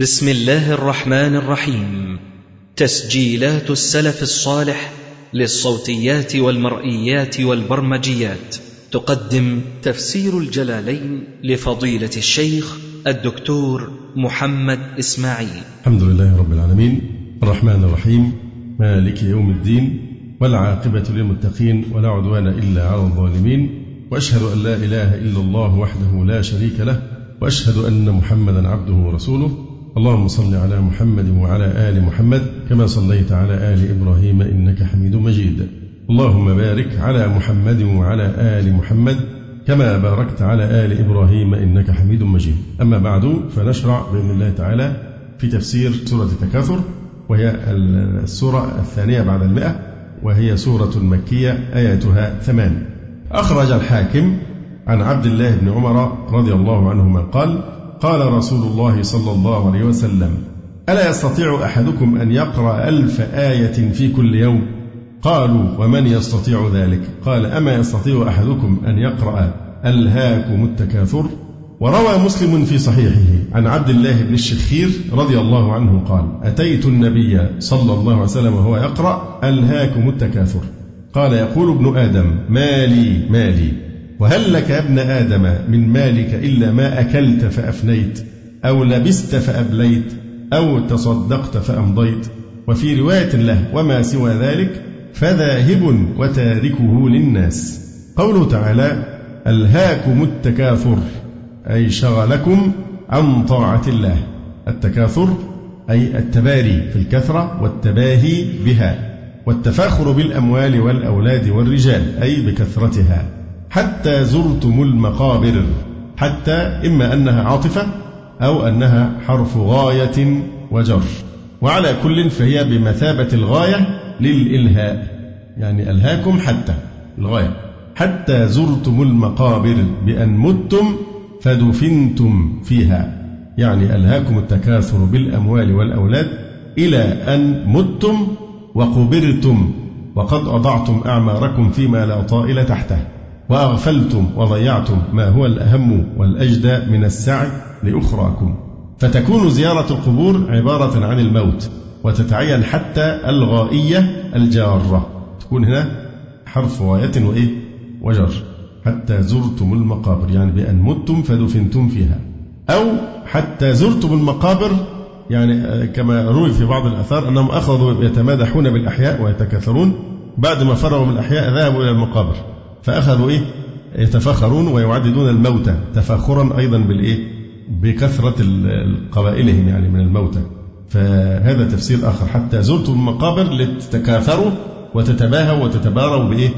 بسم الله الرحمن الرحيم. تسجيلات السلف الصالح للصوتيات والمرئيات والبرمجيات. تقدم تفسير الجلالين لفضيلة الشيخ الدكتور محمد إسماعيل. الحمد لله رب العالمين. الرحمن الرحيم. مالك يوم الدين. والعاقبة للمتقين. ولا عدوان إلا على الظالمين. وأشهد أن لا إله إلا الله وحده لا شريك له. وأشهد أن محمدا عبده ورسوله. اللهم صل على محمد وعلى آل محمد كما صليت على آل إبراهيم إنك حميد مجيد. اللهم بارك على محمد وعلى آل محمد كما باركت على آل إبراهيم إنك حميد مجيد. أما بعد فنشرع بإذن الله تعالى في تفسير سورة التكاثر وهي السورة الثانية بعد المئة وهي سورة مكية آياتها ثمان. أخرج الحاكم عن عبد الله بن عمر رضي الله عنهما قال قال رسول الله صلى الله عليه وسلم ألا يستطيع أحدكم أن يقرأ ألف آية في كل يوم؟ قالوا ومن يستطيع ذلك؟ قال أما يستطيع أحدكم أن يقرأ ألهاكم التكاثر؟ وروى مسلم في صحيحه عن عبد الله بن الشخير رضي الله عنه قال أتيت النبي صلى الله عليه وسلم وهو يقرأ ألهاكم التكاثر؟ قال يقول ابن آدم مالي مالي وهل لك يا ابن آدم من مالك إلا ما أكلت فأفنيت أو لبست فأبليت أو تصدقت فأمضيت؟ وفي رواية له وما سوى ذلك فذاهب وتاركه للناس. قوله تعالى ألهاكم التكاثر أي شغلكم عن طاعة الله. التكاثر أي التباري في الكثرة والتباهي بها والتفاخر بالأموال والأولاد والرجال أي بكثرتها. حتى زرتم المقابر حتى إما أنها عاطفة أو أنها حرف غاية وجر. وعلى كل فهي بمثابة الغاية للإلهاء يعني ألهاكم حتى الغاية. حتى زرتم المقابر بأن متم فدفنتم فيها يعني ألهاكم التكاثر بالأموال والأولاد إلى أن متم وقبرتم وقد أضعتم أعماركم فيما لا طائل تحته. وأغفلتم وضيعتم ما هو الأهم والأجدى من السعي لأخراكم. فتكون زيارة القبور عبارة عن الموت وتتعين حتى الغائية الجارة. تكون هنا حرف غاية وإيه؟ وجر. حتى زرتم المقابر يعني بأن متم فدفنتم فيها. أو حتى زرتم المقابر يعني كما روي في بعض الآثار أنهم أخذوا يتمادحون بالأحياء ويتكاثرون. بعد ما فرغوا من الأحياء ذهبوا إلى المقابر. فأخذوا إيه؟ يتفاخرون ويعددون الموتى تفاخرا أيضا بالإيه؟ بكثرة قبائلهم يعني من الموتى. فهذا تفسير آخر. حتى زرتم المقابر لتتكاثروا وتتباهوا وتتباروا بإيه؟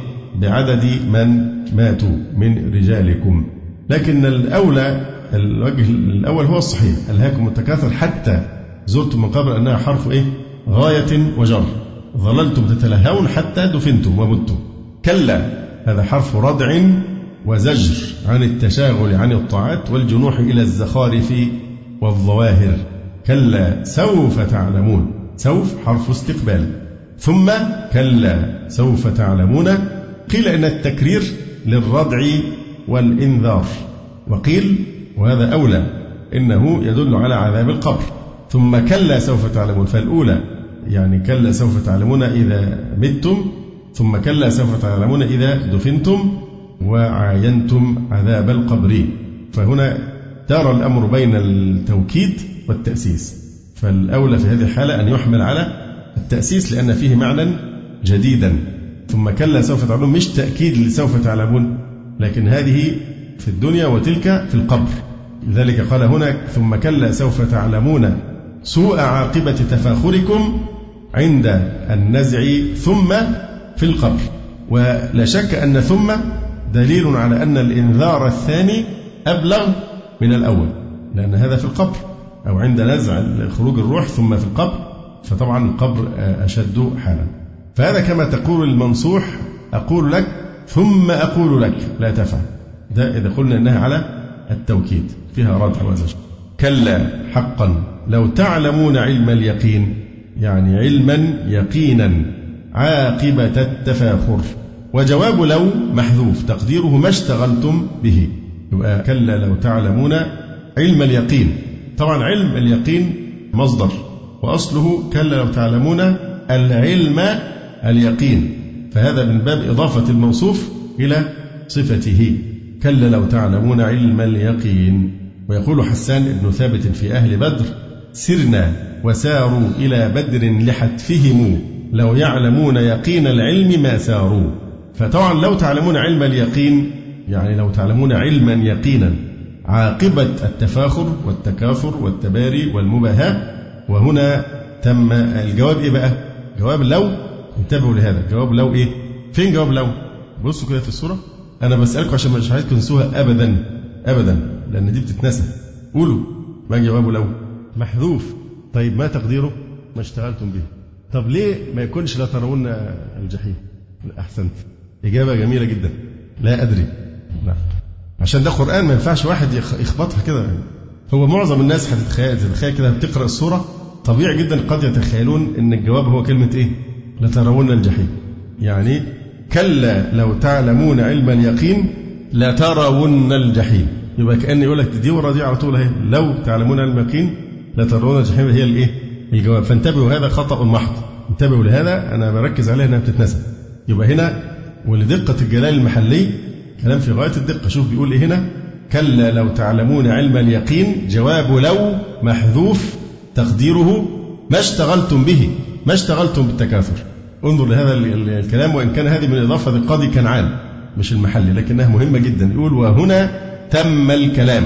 بعدد من ماتوا من رجالكم. لكن الأولى الوجه الأول هو الصحيح. ألهاكم التكاثر حتى زرتم المقابر أنها حرف إيه؟ غاية وجر. ظللتم تتلهون حتى دفنتم ومتم. كلا. هذا حرف ردع وزجر عن التشاغل عن الطاعات والجنوح إلى الزخارف والظواهر. كلا سوف تعلمون. سوف حرف استقبال. ثم كلا سوف تعلمون. قيل إن التكرير للردع والإنذار. وقيل وهذا أولى إنه يدل على عذاب القبر. ثم كلا سوف تعلمون. فالأولى يعني كلا سوف تعلمون إذا متم ثم كلا سوف تعلمون إذا دفنتم وعاينتم عذاب القبر. فهنا دار الأمر بين التوكيد والتأسيس. فالأولى في هذه الحالة أن يحمل على التأسيس لأن فيه معنى جديدا. ثم كلا سوف تعلمون مش تأكيد لسوف تعلمون لكن هذه في الدنيا وتلك في القبر. لذلك قال هنا ثم كلا سوف تعلمون سوء عاقبة تفاخركم عند النزع ثم في القبر. ولا شك أن ثم دليل على أن الإنذار الثاني أبلغ من الأول لأن هذا في القبر أو عند نزع خروج الروح ثم في القبر فطبعا القبر أشد حالا. فهذا كما تقول المنصوح أقول لك ثم أقول لك لا تفعل. ده إذا قلنا أنها على التوكيد فيها ردع وزجر كلا حقا. لو تعلمون علم اليقين يعني علما يقينا. عاقبة التفاخر. وجواب لو محذوف تقديره ما اشتغلتم به. يبقى كلا لو تعلمون علم اليقين. طبعا علم اليقين مصدر وأصله كلا لو تعلمون العلم اليقين. فهذا من باب إضافة الموصوف إلى صفته. كلا لو تعلمون علم اليقين. ويقول حسان بن ثابت في أهل بدر سرنا وساروا إلى بدر لحتفهم. لو يعلمون يقين العلم ما ساروا. فطبعا لو تعلمون علم اليقين يعني لو تعلمون علما يقينا عاقبة التفاخر والتكاثر والتباري والمباهاة. وهنا تم الجواب إيه بقى؟ جواب لو. انتبهوا لهذا. جواب لو إيه؟ فين جواب لو؟ بصوا كده في الصورة. أنا بسألكم عشان مش عايزكم تنسوها أبدا. أبدا. لأن دي بتتنسى. قولوا. ما جوابه لو؟ محذوف. طيب ما تقديره؟ ما اشتغلتم به. طب ليه ما يكونش لا ترون الجحيم؟ أحسنت إجابة جميلة جدا لا أدري نعم عشان ده قرآن ما ينفعش واحد يخبطها كده هو معظم الناس هتتخيل تتخيل كده بتقرأ السورة طبيعي جدا قد يتخيلون إن الجواب هو كلمة إيه؟ لترون الجحيم. يعني كلا لو تعلمون علم اليقين لترون الجحيم. يبقى كأن يقول لك دي ورا دي على طول أهي لو تعلمون علم اليقين لترون الجحيم هي الإيه؟ الجواب فانتبهوا هذا خطأ محض. انتبهوا لهذا أنا بركز عليه إنها بتتنسى. يبقى هنا ولدقة الجلال المحلي كلام في غاية الدقة. شوف بيقول إيه هنا. كلا لو تعلمون علم اليقين جواب لو محذوف تقديره ما اشتغلتم به ما اشتغلتم بالتكاثر. انظر لهذا الكلام وإن كان هذه من إضافة القاضي كنعان مش المحلي لكنها مهمة جدا. يقول وهنا تم الكلام.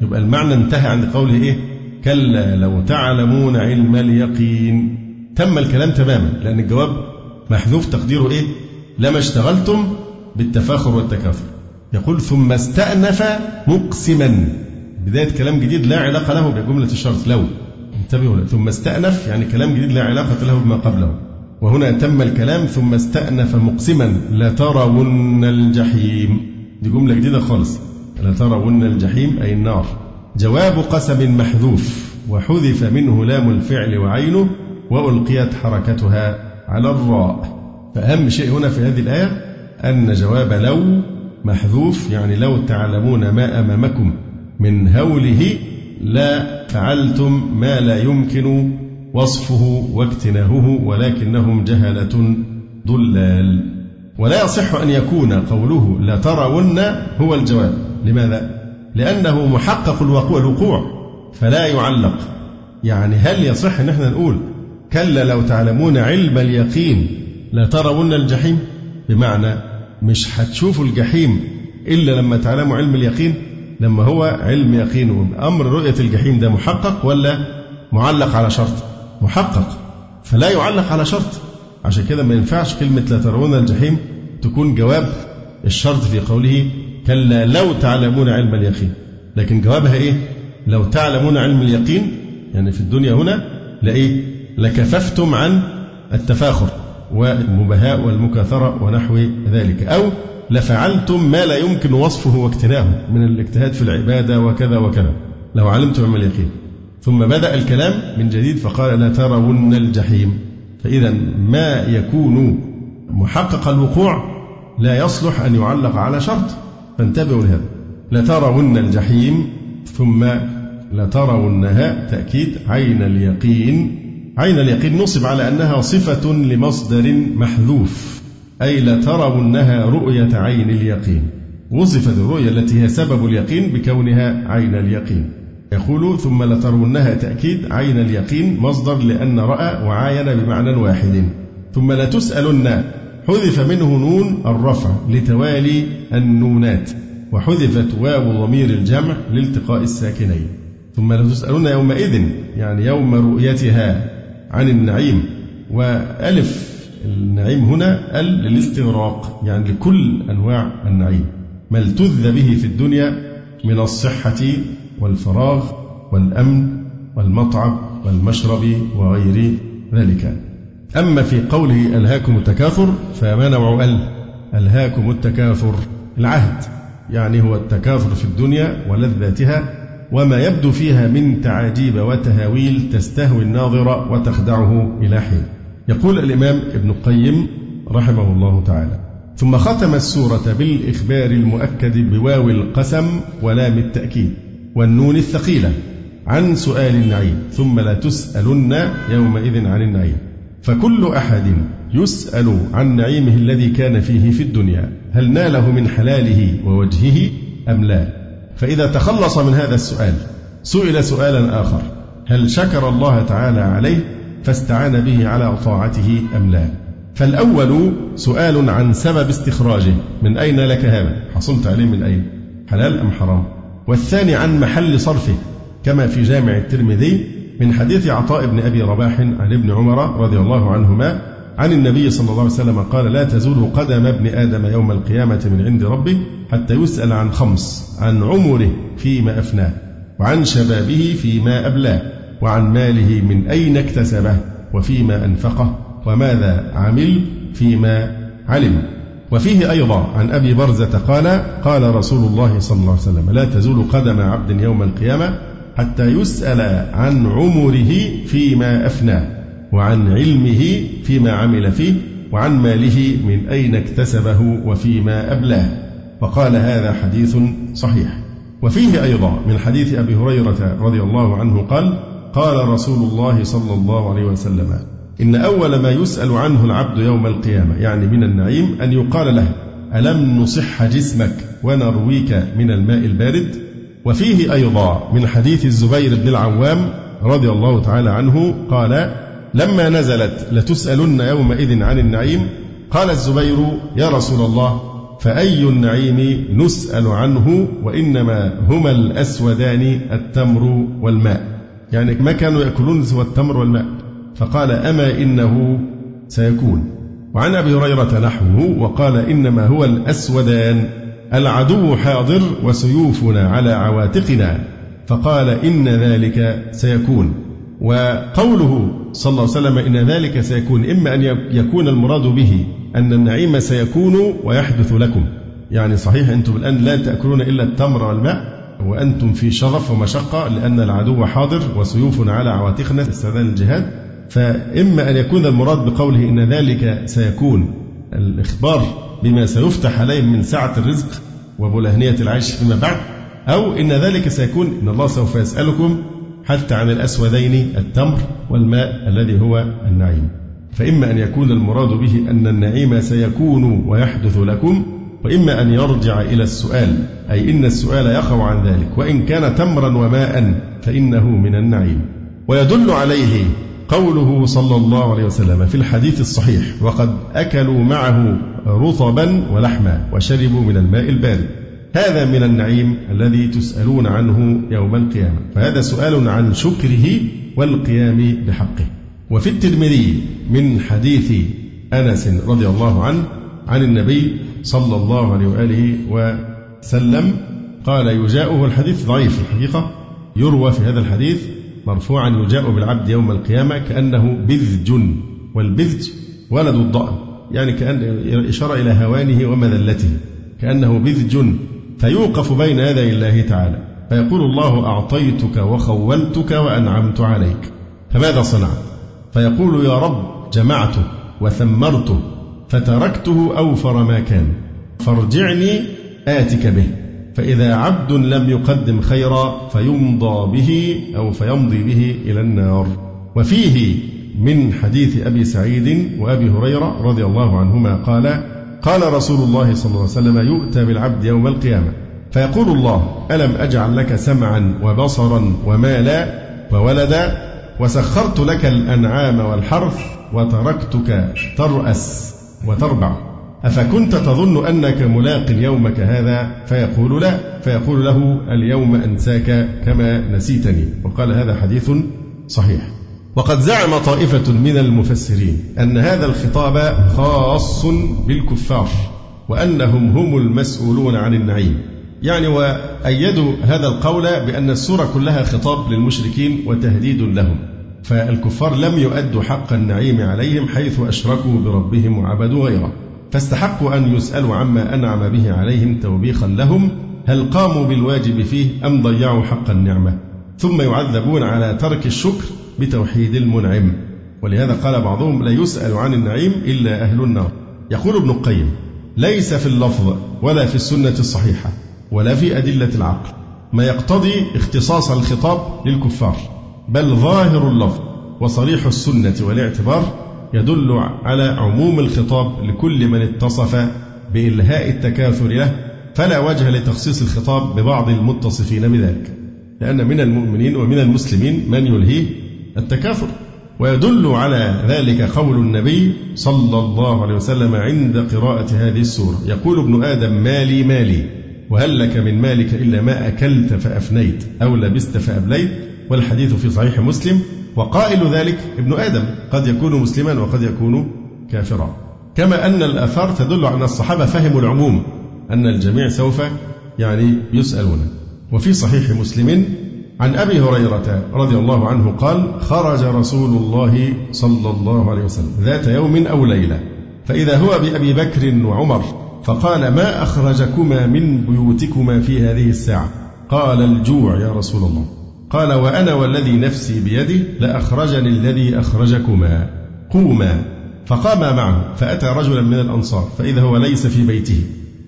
يبقى المعنى انتهى عند قوله إيه؟ كلا لو تعلمون علم اليقين. تم الكلام تماما لأن الجواب محذوف تقديره إيه؟ لما اشتغلتم بالتفاخر والتكاثر. يقول ثم استأنف مقسما. بداية كلام جديد لا علاقة له بجملة الشرط لو. انتبهوا ثم استأنف يعني كلام جديد لا علاقة له بما قبله. وهنا تم الكلام ثم استأنف مقسما. لترون الجحيم. دي جملة جديدة خالص. لترون الجحيم أي النار. جواب قسم محذوف وحذف منه لام الفعل وعينه وألقيت حركتها على الراء. فأهم شيء هنا في هذه الآية أن جواب لو محذوف يعني لو تعلمون ما أمامكم من هوله لا فعلتم ما لا يمكن وصفه واكتناهه ولكنهم جهلة ضلال. ولا يصح أن يكون قوله لترون هو الجواب. لماذا؟ لأنه محقق الوقوع فلا يعلق. يعني هل يصح أن إحنا نقول كلا لو تعلمون علم اليقين لترون الجحيم؟ بمعنى مش هتشوفوا الجحيم إلا لما تعلموا علم اليقين؟ لما هو علم يقين أمر رؤية الجحيم ده محقق ولا معلق على شرط؟ محقق. فلا يعلق على شرط. عشان كده ما ينفعش كلمة لا ترون الجحيم تكون جواب الشرط في قوله كلا لو تعلمون علم اليقين. لكن جوابها إيه؟ لو تعلمون علم اليقين يعني في الدنيا هنا لإيه؟ لكففتم عن التفاخر والمبهاء والمكاثرة ونحو ذلك. أو لفعلتم ما لا يمكن وصفه واكتناؤه من الاجتهاد في العبادة وكذا وكذا. لو علمتم علم اليقين. ثم بدأ الكلام من جديد فقال لا ترون الجحيم فإذا ما يكون محقق الوقوع لا يصلح أن يعلق على شرط. فانتبهوا لهذا. لترون الجحيم ثم لترونها تأكيد عين اليقين. عين اليقين نصب على أنها صفة لمصدر محذوف أي لترونها رؤية عين اليقين. وصفت الرؤية التي هي سبب اليقين بكونها عين اليقين. يقول ثم لترونها تأكيد عين اليقين مصدر لأن رأى وعاين بمعنى واحد. ثم لتسألن حذف منه نون الرفع لتوالي النونات وحذفت واو ضمير الجمع لالتقاء الساكنين. ثم لتسألن يومئذ يعني يوم رؤيتها عن النعيم وألف النعيم هنا ال للاستغراق يعني لكل أنواع النعيم. ما التذ به في الدنيا من الصحة والفراغ والأمن والمطعم والمشرب وغير ذلك. أما في قوله ألهاكم التكاثر فما نوع ال ألهاكم التكاثر العهد يعني هو التكاثر في الدنيا ولذاتها وما يبدو فيها من تعاجيب وتهاويل تستهوي الناظر وتخدعه إلى حين. يقول الإمام ابن القيم رحمه الله تعالى ثم ختم السورة بالإخبار المؤكد بواو القسم ولام التأكيد والنون الثقيلة عن سؤال النعيم ثم لا تسألن يومئذ عن النعيم. فكل أحد يسأل عن نعيمه الذي كان فيه في الدنيا هل ناله من حلاله ووجهه أم لا؟ فإذا تخلص من هذا السؤال سئل سؤالا آخر هل شكر الله تعالى عليه فاستعان به على طاعته أم لا؟ فالأول سؤال عن سبب استخراجه من أين لك هذا؟ حصلت عليه من أين؟ حلال أم حرام؟ والثاني عن محل صرفه كما في جامع الترمذي من حديث عطاء بن أبي رباح عن ابن عمر رضي الله عنهما عن النبي صلى الله عليه وسلم قال لا تزول قدم ابن آدم يوم القيامة من عند ربه حتى يسأل عن خمس عن عمره فيما أفناه وعن شبابه فيما أبلاه وعن ماله من أين اكتسبه وفيما أنفقه وماذا عمل فيما علم. وفيه أيضا عن أبي برزة قال قال رسول الله صلى الله عليه وسلم لا تزول قدم عبد يوم القيامة حتى يسأل عن عمره فيما أفناه وعن علمه فيما عمل فيه وعن ماله من أين اكتسبه وفيما أبلاه. وقال هذا حديث صحيح. وفيه أيضا من حديث أبي هريرة رضي الله عنه قال قال رسول الله صلى الله عليه وسلم إن أول ما يسأل عنه العبد يوم القيامة يعني من النعيم أن يقال له ألم نصح جسمك ونرويك من الماء البارد؟ وفيه أيضا من حديث الزبير بن العوام رضي الله تعالى عنه قال لما نزلت لتسألن يومئذ عن النعيم قال الزبير يا رسول الله فأي النعيم نسأل عنه وإنما هما الأسودان التمر والماء. يعني ما كانوا يأكلون سوى التمر والماء. فقال أما إنه سيكون. وعن أبي هريرة نحوه وقال إنما هو الأسودان العدو حاضر وسيوفنا على عواتقنا. فقال إن ذلك سيكون. وقوله صلى الله عليه وسلم إن ذلك سيكون إما أن يكون المراد به أن النعيم سيكون ويحدث لكم. يعني صحيح أنتم الآن لا تأكلون إلا التمر والماء وأنتم في شرف ومشقة لأن العدو حاضر وسيوفنا على عواتقنا استعداد الجهاد. فإما أن يكون المراد بقوله إن ذلك سيكون الإخبار بما سيفتح عليهم من سعة الرزق وبلهنية العيش فيما بعد أو إن ذلك سيكون إن الله سوف يسألكم حتى عن الأسودين التمر والماء الذي هو النعيم. فإما أن يكون المراد به أن النعيم سيكون ويحدث لكم وإما أن يرجع إلى السؤال أي إن السؤال يقع عن ذلك وإن كان تمرا وماء فإنه من النعيم. ويدل عليه قوله صلى الله عليه وسلم في الحديث الصحيح وقد أكلوا معه رطبا ولحما وشربوا من الماء البارد. هذا من النعيم الذي تسألون عنه يوم القيامة. فهذا سؤال عن شكره والقيام بحقه. وفي الترمذي من حديث أنس رضي الله عنه عن النبي صلى الله عليه وآله وسلم قال يجاءه الحديث ضعيف الحقيقة. يروى في هذا الحديث مرفوعا يجاء بالعبد يوم القيامة كأنه بذج والبذج ولد الضأن. يعني كأن إشارة إلى هوانه ومذلته كأنه بذج فيوقف بين يدي الله تعالى فيقول الله أعطيتك وخولتك وأنعمت عليك فماذا صنعت؟ فيقول يا رب جمعته وثمرته فتركته أوفر ما كان فارجعني آتك به فإذا عبد لم يقدم خيرا فيمضى به أو فيمضي به إلى النار وفيه من حديث أبي سعيد وأبي هريرة رضي الله عنهما قال قال رسول الله صلى الله عليه وسلم يؤتى بالعبد يوم القيامة. فيقول الله ألم أجعل لك سمعا وبصرا ومالا وولدا؟ وسخرت لك الأنعام والحرث وتركتك ترأس وتربع. أفكنت تظن أنك ملاق يومك هذا؟ فيقول لا. فيقول له اليوم أنساك كما نسيتني. وقال هذا حديث صحيح. وقد زعم طائفة من المفسرين أن هذا الخطاب خاص بالكفار وأنهم هم المسؤولون عن النعيم. يعني وأيدوا هذا القول بأن السورة كلها خطاب للمشركين وتهديد لهم فالكفار لم يؤدوا حق النعيم عليهم حيث أشركوا بربهم وعبدوا غيره. فاستحقوا أن يسألوا عما أنعم به عليهم توبيخا لهم هل قاموا بالواجب فيه أم ضيعوا حق النعمة؟ ثم يعذبون على ترك الشكر بتوحيد المنعم. ولهذا قال بعضهم لا يسأل عن النعيم إلا أهل النار. يقول ابن القيم ليس في اللفظ ولا في السنة الصحيحة ولا في أدلة العقل ما يقتضي اختصاص الخطاب للكفار بل ظاهر اللفظ وصريح السنة والاعتبار يدل على عموم الخطاب لكل من اتصف بإلهاء التكاثر له فلا وجه لتخصيص الخطاب ببعض المتصفين بذلك لأن من المؤمنين ومن المسلمين من يلهيه التكاثر ويدل على ذلك قول النبي صلى الله عليه وسلم عند قراءة هذه السورة. يقول ابن آدم مالي مالي وهل لك من مالك إلا ما أكلت فأفنيت أو لبست فأبليت؟ والحديث في صحيح مسلم. وقائل ذلك ابن آدم قد يكون مسلما وقد يكون كافرا. كما أن الآثار تدل على أن الصحابة فهموا العموم أن الجميع سوف يعني يسألون. وفي صحيح مسلم عن أبي هريرة رضي الله عنه قال خرج رسول الله صلى الله عليه وسلم ذات يوم أو ليلة فإذا هو بأبي بكر وعمر فقال ما أخرجكما من بيوتكما في هذه الساعة؟ قال الجوع يا رسول الله. قال وأنا والذي نفسي بيده لأخرجني الذي أخرجكما. قوما. فقام معه فأتى رجلا من الأنصار فإذا هو ليس في بيته.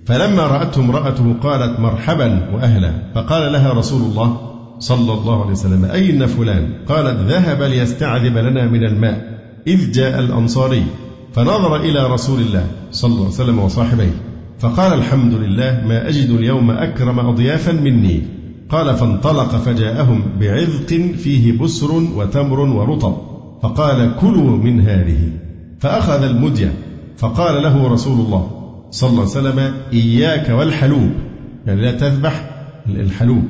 فلما رأته امرأته قالت مرحبا وأهلا فقال لها رسول الله صلى الله عليه وسلم أين فلان؟ قالت ذهب ليستعذب لنا من الماء إذ جاء الأنصاري فنظر إلى رسول الله صلى الله عليه وسلم وصاحبيه فقال الحمد لله ما أجد اليوم أكرم أضيافا مني. قال فانطلق فجاءهم بعذق فيه بسر وتمر ورطب فقال كلوا من هذه. فأخذ المدية فقال له رسول الله صلى الله عليه وسلم إياك والحلوب يعني لا تذبح الحلوب.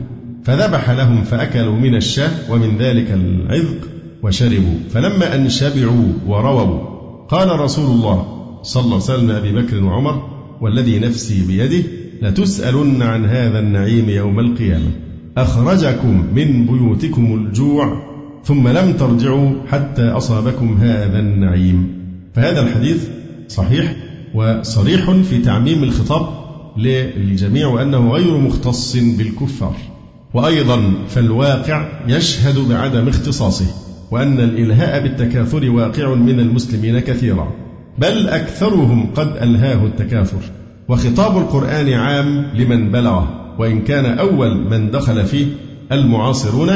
فذبح لهم فأكلوا من الشاه ومن ذلك العذق وشربوا. فلما أن شبعوا ورووا قال رسول الله صلى الله عليه وسلم أبي بكر وعمر والذي نفسي بيده لتسألن عن هذا النعيم يوم القيامة. أخرجكم من بيوتكم الجوع ثم لم ترجعوا حتى أصابكم هذا النعيم. فهذا الحديث صحيح وصريح في تعميم الخطاب للجميع وأنه غير مختص بالكفار. وأيضا فالواقع يشهد بعدم اختصاصه وأن الإلهاء بالتكاثر واقع من المسلمين كثيرا بل أكثرهم قد ألهاه التكاثر. وخطاب القرآن عام لمن بلغه وإن كان أول من دخل فيه المعاصرون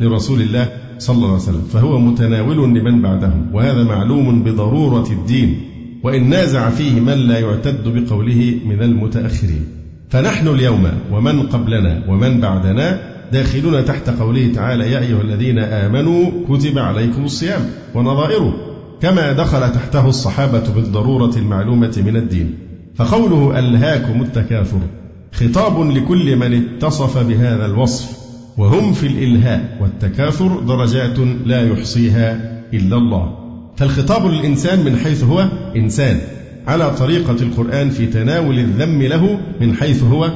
لرسول الله صلى الله عليه وسلم فهو متناول لمن بعدهم وهذا معلوم بضرورة الدين وإن نازع فيه من لا يعتد بقوله من المتأخرين. فنحن اليوم ومن قبلنا ومن بعدنا داخلون تحت قوله تعالى يا أيها الذين آمنوا كتب عليكم الصيام ونظائره كما دخل تحته الصحابة بالضرورة المعلومة من الدين. فقوله ألهاكم التكاثر خطاب لكل من اتصف بهذا الوصف وهم في الإلهاء والتكاثر درجات لا يحصيها إلا الله. فالخطاب للإنسان من حيث هو إنسان على طريقة القرآن في تناول الذم له من حيث هو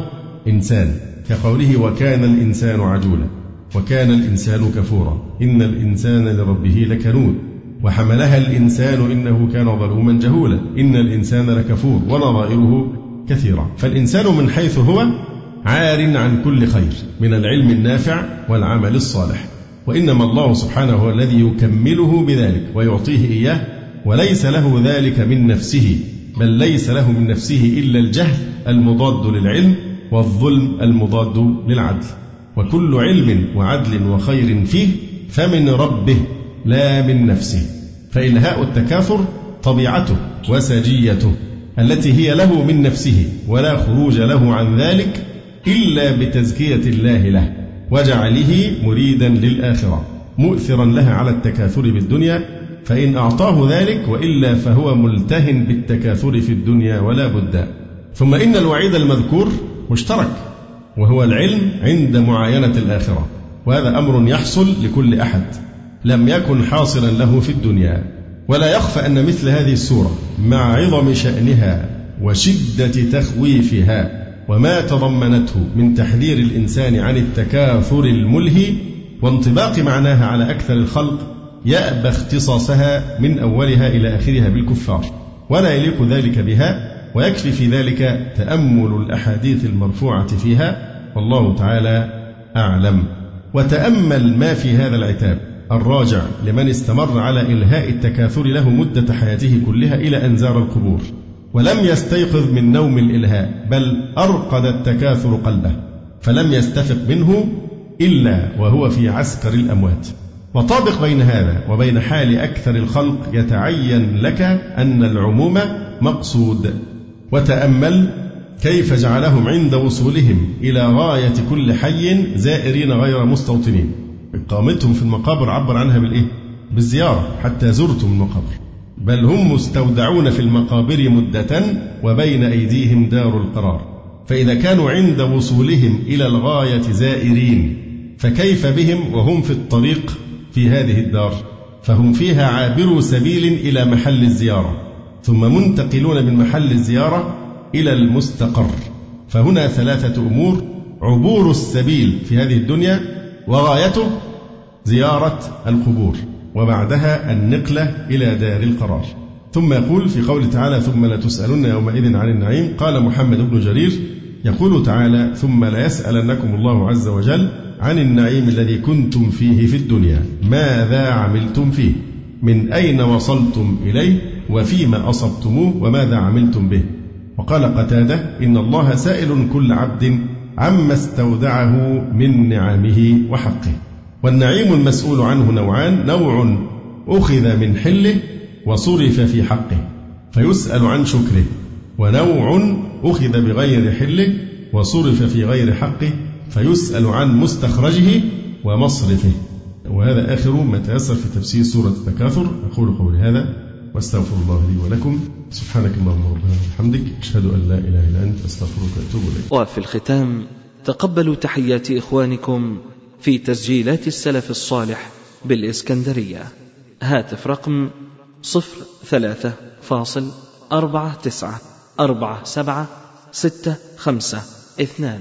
إنسان كقوله وكان الإنسان عجولا وكان الإنسان كفورا إن الإنسان لربه لكنود وحملها الإنسان إنه كان ظلوما جهولا إن الإنسان لكفور ونظائره كثيرة فالإنسان من حيث هو عار عن كل خير من العلم النافع والعمل الصالح. وإنما الله سبحانه هو الذي يكمله بذلك ويعطيه إياه وليس له ذلك من نفسه. بل ليس له من نفسه إلا الجهل المضاد للعلم والظلم المضاد للعدل. وكل علم وعدل وخير فيه فمن ربه لا من نفسه. فإلهاء التكاثر طبيعته وسجيته التي هي له من نفسه ولا خروج له عن ذلك إلا بتزكية الله له وجعله مريدا للآخرة مؤثرا لها على التكاثر بالدنيا فإن أعطاه ذلك وإلا فهو ملتهن بالتكاثر في الدنيا ولا بد. ثم إن الوعيد المذكور مشترك وهو العلم عند معاينة الآخرة وهذا أمر يحصل لكل أحد. لم يكن حاصلا له في الدنيا ولا يخفى أن مثل هذه السورة مع عظم شأنها وشدة تخويفها وما تضمنته من تحذير الإنسان عن التكاثر الملهي وانطباق معناها على أكثر الخلق يأبى اختصاصها من أولها إلى آخرها بالكفار ولا يليق ذلك بها ويكفي في ذلك تأمل الأحاديث المرفوعة فيها والله تعالى أعلم. وتأمل ما في هذا العتاب الراجع لمن استمر على إلهاء التكاثر له مدة حياته كلها إلى أن زار القبور ولم يستيقظ من نوم الإلهاء بل أرقد التكاثر قلبه فلم يستفق منه إلا وهو في عسكر الأموات. وطابق بين هذا وبين حال أكثر الخلق يتعين لك أن العموم مقصود. وتأمل كيف جعلهم عند وصولهم إلى غاية كل حي زائرين غير مستوطنين. إقامتهم في المقابر عبر عنها بالإيه؟ بالزيارة حتى زرتم المقابر. بل هم مستودعون في المقابر مدة وبين أيديهم دار القرار. فإذا كانوا عند وصولهم إلى الغاية زائرين فكيف بهم وهم في الطريق في هذه الدار فهم فيها عابروا سبيل إلى محل الزيارة ثم منتقلون من محل الزيارة إلى المستقر. فهنا ثلاثة أمور عبور السبيل في هذه الدنيا وغايته زيارة القبور وبعدها النقلة إلى دار القرار. ثم يقول في قوله تعالى ثم لتسألن يومئذ عن النعيم قال محمد بن جرير يقول تعالى ثم ليسألنكم الله عز وجل عن النعيم الذي كنتم فيه في الدنيا ماذا عملتم فيه؟ من أين وصلتم إليه؟ وفيما أصبتموه؟ وماذا عملتم به؟ وقال قتادة إن الله سائل كل عبد عما استودعه من نعمه وحقه. والنعيم المسؤول عنه نوعان نوع أخذ من حله وصرف في حقه فيسأل عن شكره ونوع أخذ بغير حله وصرف في غير حقه فيسأل عن مستخرجه ومصرفه. وهذا آخر ما تيسر في تفسير سورة التكاثر. أقول قولي هذا واستغفر الله لي ولكم. سبحانك اللهم ربنا وبحمدك. أشهد أن لا إله إلا أنت. أستغفرك وأتوب إليك. وفي الختام تقبلوا تحيات إخوانكم في تسجيلات السلف الصالح بالإسكندرية. هاتف رقم صفر ثلاثة فاصل أربعة تسعة أربعة سبعة ستة خمسة اثنان.